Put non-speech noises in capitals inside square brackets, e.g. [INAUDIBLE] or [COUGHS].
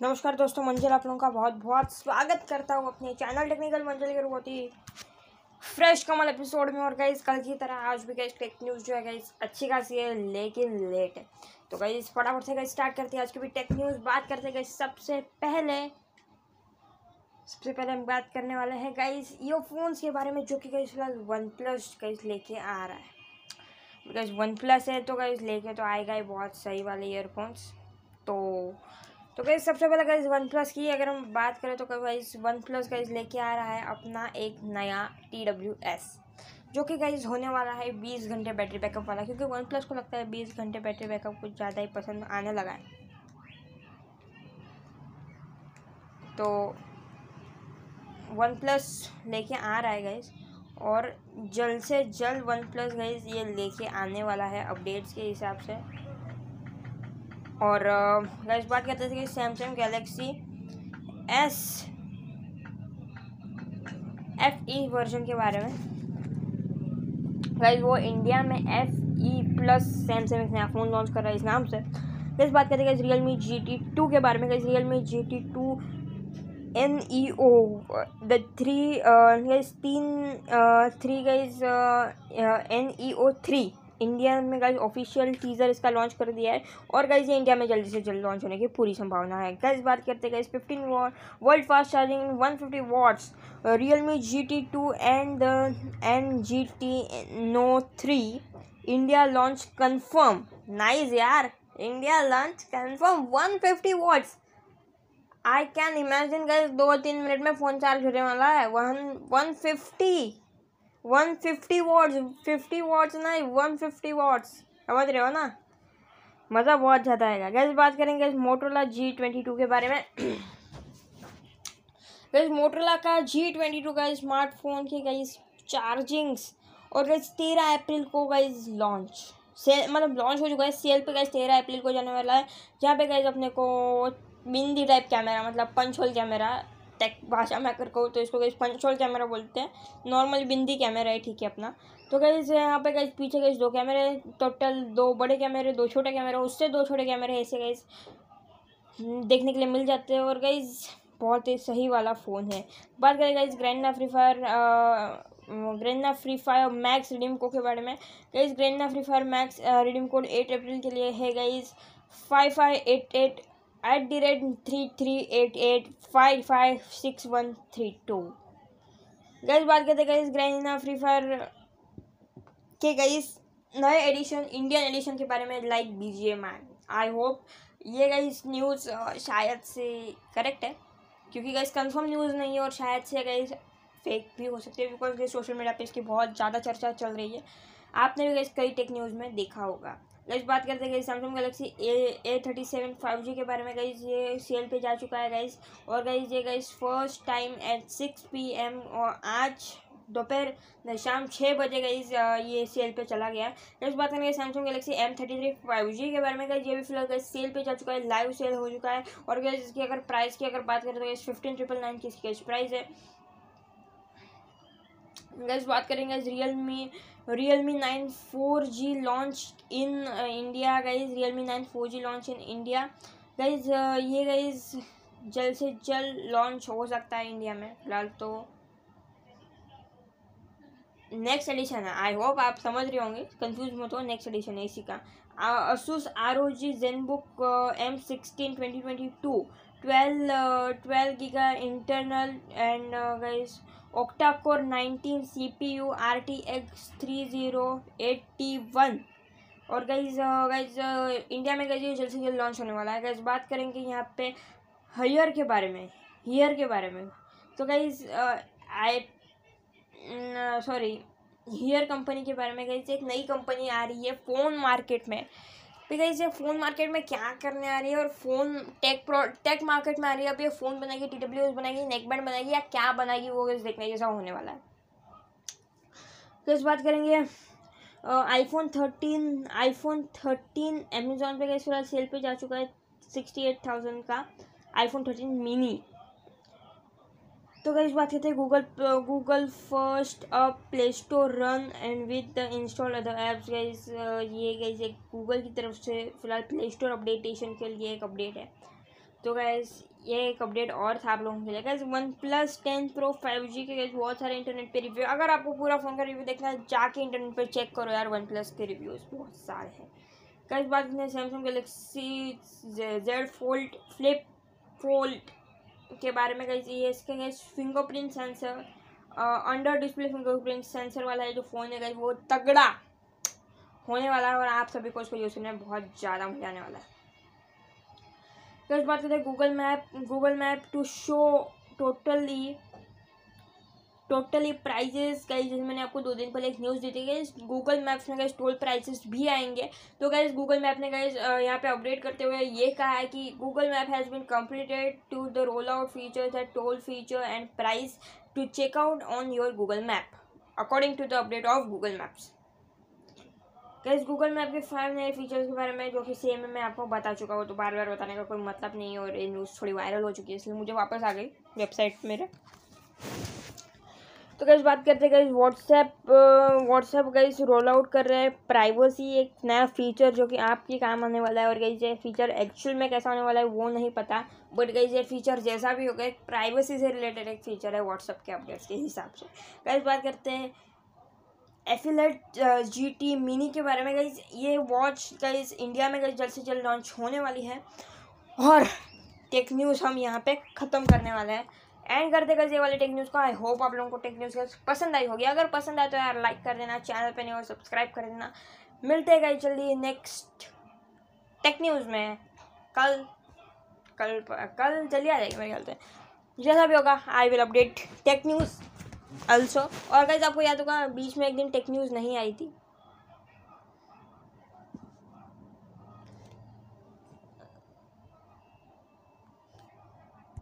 नमस्कार दोस्तों, मंजिल आप लोगों का बहुत बहुत स्वागत करता हूँ अपने चैनल टेक्निकल मंजिल के बहुत ही। फ्रेश कमल एपिसोड में और गाइस कल की तरह आज भी गाइस टेक न्यूज़ जो है गाइस अच्छी खासी है, लेकिन लेट है तो गाइस फटाफट से गाइस स्टार्ट करते हैं। आज की भी टेक न्यूज़ बात करते गाइस सबसे पहले सबसे पहले हम बात करने वाले हैं गाइस ईयरफोन्स के बारे में जो कि गाइस फ़िलहाल वन प्लस गाइस लेके आ रहा है। बिकॉज़ वन प्लस है तो गाइस लेके तो आएगा ही बहुत सही वाले ईयरफोन्स तो तो गई सबसे पहले गाइज़ वन प्लस की अगर हम बात करें तो गाइज़ वन प्लस गाइज़ लेके आ रहा है अपना एक नया टी डब्ल्यू एस जो कि गाइज़ होने वाला है बीस घंटे बैटरी बैकअप वाला, क्योंकि वन प्लस को लगता है बीस घंटे बैटरी बैकअप कुछ ज़्यादा ही पसंद आने लगा है। तो वन प्लस लेके आ रहा है गाइज़ और जल्द से जल्द वन प्लस गाइज़ ये लेके आने वाला है अपडेट्स के हिसाब से। और गाइस बात करते थे कि Samsung Galaxy S F E version के बारे में। गाइस वो इंडिया में एफ़ ई प्लस सैमसंग नया फ़ोन लॉन्च कर रहा है इस नाम से। गाइस बात करते हैं Realme G T two के बारे में। Realme G T two N E O the three तीन three guys N E O three India में गाइज़ ऑफिशियल टीज़र इसका लॉन्च कर दिया है। और गाइज़ ये इंडिया में जल्दी से जल्द लॉन्च होने की पूरी संभावना है। गाइज़ बात करते guys fifteen world fast charging one fifty watts Realme G T two and and G T Neo three India launch confirm nice यार India launch confirm one fifty watts I can imagine guys दो तीन minute में phone charge होने वाला है। One one fifty one fifty watts fifty watts नहीं, one fifty watts समझ रहे हो ना? मज़ा बहुत ज़्यादा आएगा। गैस बात करेंगे मोटरोला जी ट्वेंटी टू के बारे में। [COUGHS] गैस मोटरोला का जी ट्वेंटी टू का स्मार्टफ़ोन की गई चार्जिंग्स और गैस तेरह अप्रैल को गई लॉन्च सेल मतलब लॉन्च हो चुका है। सेल पे गए तेरह अप्रैल को जाने वाला है। जहाँ पे गए अपने को बिंदी टाइप कैमरा मतलब पंच होल कैमरा टेक भाषा में अगर कहूँ तो इसको गई पंचोल कैमरा बोलते हैं। नॉर्मल बिंदी कैमरा है, ठीक है अपना। तो गई यहाँ पे गई पीछे गई दो कैमरे टोटल दो बड़े कैमरे दो छोटे कैमरे उससे दो छोटे कैमरे ऐसे गई देखने के लिए मिल जाते हैं। और गई बहुत ही सही वाला फ़ोन है। बात करें guys Garena Free Fire Garena Free Fire Max redeem code के बारे में। Guys Garena Free Fire Max redeem code eight April के लिए है guys five five eight eight eight the rate three three eight eight five five six one three two guys बात करते गई Garena free Fire के गई नए addition Indian addition के बारे में like um I I hope ये गई न्यूज़ शायद से करेक्ट है, क्योंकि गई कंफर्म न्यूज़ नहीं है और शायद से गई फेक भी हो सकती है बिकॉज़ सोशल मीडिया पे इसकी बहुत ज़्यादा चर्चा चल रही है। आपने भी गई कई टेक न्यूज़ में देखा होगा। गाइज़ बात करते हैं Samsung Galaxy A A thirty seven five G के बारे में गाइज़ ये सेल पे जा चुका है गाइज़ और गाइज़ ये guys first time at six P M और आज दोपहर शाम छः बजे गई ये सेल पे चला गया नेक्स्ट बात करेंगे Samsung Galaxy M thirty three five G के बारे में गई ये भी फ़िलहाल गई सेल पे जा चुका है लाइव सेल हो चुका है. और गई इसकी अगर प्राइस की अगर बात करें तो इस फिफ्टीन ट्रिपल नाइन की इसकी प्राइस है. गैस बात करेंगे Realme Realme nine four G launch in India guys Realme nine four G launch in India guys ये गाइज़ जल्द से जल्द लॉन्च हो सकता है इंडिया में, फ़िलहाल तो। नेक्स्ट एडिशन है। आई होप आप समझ रहे होंगे। कंफ्यूज मत हो नेक्स्ट एडिशन है इसी का। Asus R O G Zenbook M sixteen twenty twenty two twelve twelve giga internal and guys octa core nineteen C P U R T X three zero eighty one और guys guys India में guys जल्द से जल्द launch होने वाला है। Guys बात करेंगे यहाँ पे हयर के बारे में हियर के बारे में। तो guys I sorry here company के बारे में गाइज़ एक नई कंपनी आ रही है फ़ोन मार्केट में। फिर इसे फ़ोन मार्केट में क्या करने आ रही है? और phone tech pro tech market में आ रही है। अब ये फ़ोन बनाएगी टी डब्ल्यू बनाएगी नेक बैंड बनाएगी या क्या बनाएगी वो देखने जैसा होने वाला है। तो इस बात करेंगे iPhone thirteen iPhone thirteen Amazon पे फ़िलहाल सेल पे जा चुका है सिक्सटी एट थाउज़ेंड का। आईफोन थर्टीन मिनी तो गाइस बात करते हैं Google Google first up Play Store run and with install other apps guys ये गाइस एक गूगल की तरफ़ से फ़िलहाल प्ले स्टोर अपडेटेशन के लिए एक अपडेट है। तो गैस ये एक अपडेट और था आप लोगों के लिए। Guys OnePlus ten pro five G के गैस बहुत सारे इंटरनेट पे रिव्यू अगर आपको पूरा फ़ोन का रिव्यू देखना है, जाके इंटरनेट पर चेक करो यार वन प्लस के रिव्यूज़ बहुत सारे हैं। कई बात Samsung Galaxy Z fold flip fold के बारे में गई ये इसके guys fingerprint sensor under display fingerprint sensor वाला है जो फ़ोन है गई वो तगड़ा होने वाला है और आप सभी को उसको यूज़ करने में बहुत ज़्यादा मज़ा आने वाला है। तो इस बात करते हैं Google map Google map to show totally totally prices guys जैसे मैंने आपको दो दिन पहले एक न्यूज़ दी थी कि गूगल मैप्स में गए टोल प्राइसेस भी आएँगे। तो गैस गूगल मैप ने गए यहाँ पे अपडेट करते हुए ये कहा है कि Google map has been completed to the roll out feature the toll feature and price to check out on your Google map according to the update of Google maps guys Google map के five नए features के बारे में, जो कि same है, मैं आपको बता चुका हूँ तो बार बार बताने का कोई मतलब नहीं और ये न्यूज़ थोड़ी वायरल हो चुकी है, इसलिए मुझे वापस आ गई वेबसाइट मेरे। तो गैस बात करते गए WhatsApp WhatsApp guys roll out कर रहे हैं प्राइवेसी एक नया फीचर जो कि आपके काम आने वाला है और गई ये फीचर एक्चुअल में कैसा होने वाला है वो नहीं पता बट गई ये फीचर जैसा भी होगा, एक प्राइवेसी से रिलेटेड एक फीचर है व्हाट्सएप के अपडेट्स के हिसाब से। गैस बात करते हैं एफिलेट जी टी मिनी के बारे में। गई ये वॉच गई इंडिया में गई जल्द से जल्द लॉन्च होने वाली है और टेक न्यूज़ हम यहाँ पे ख़त्म करने वाले हैं। एंड करते कर ये वाले टेक न्यूज़ को। आई होप आप लोगों को टेक न्यूज़ पसंद आई होगी। अगर पसंद आए तो यार लाइक कर देना चैनल पर नहीं और सब्सक्राइब कर देना। मिलते गए जल्दी नेक्स्ट टेक न्यूज़ में। कल कल कल जल्दी आ जाएगी मेरे ख्याल से। जैसा भी होगा I will update tech news also और कैसे आपको याद होगा, बीच में एक दिन टेक न्यूज़ नहीं आई थी।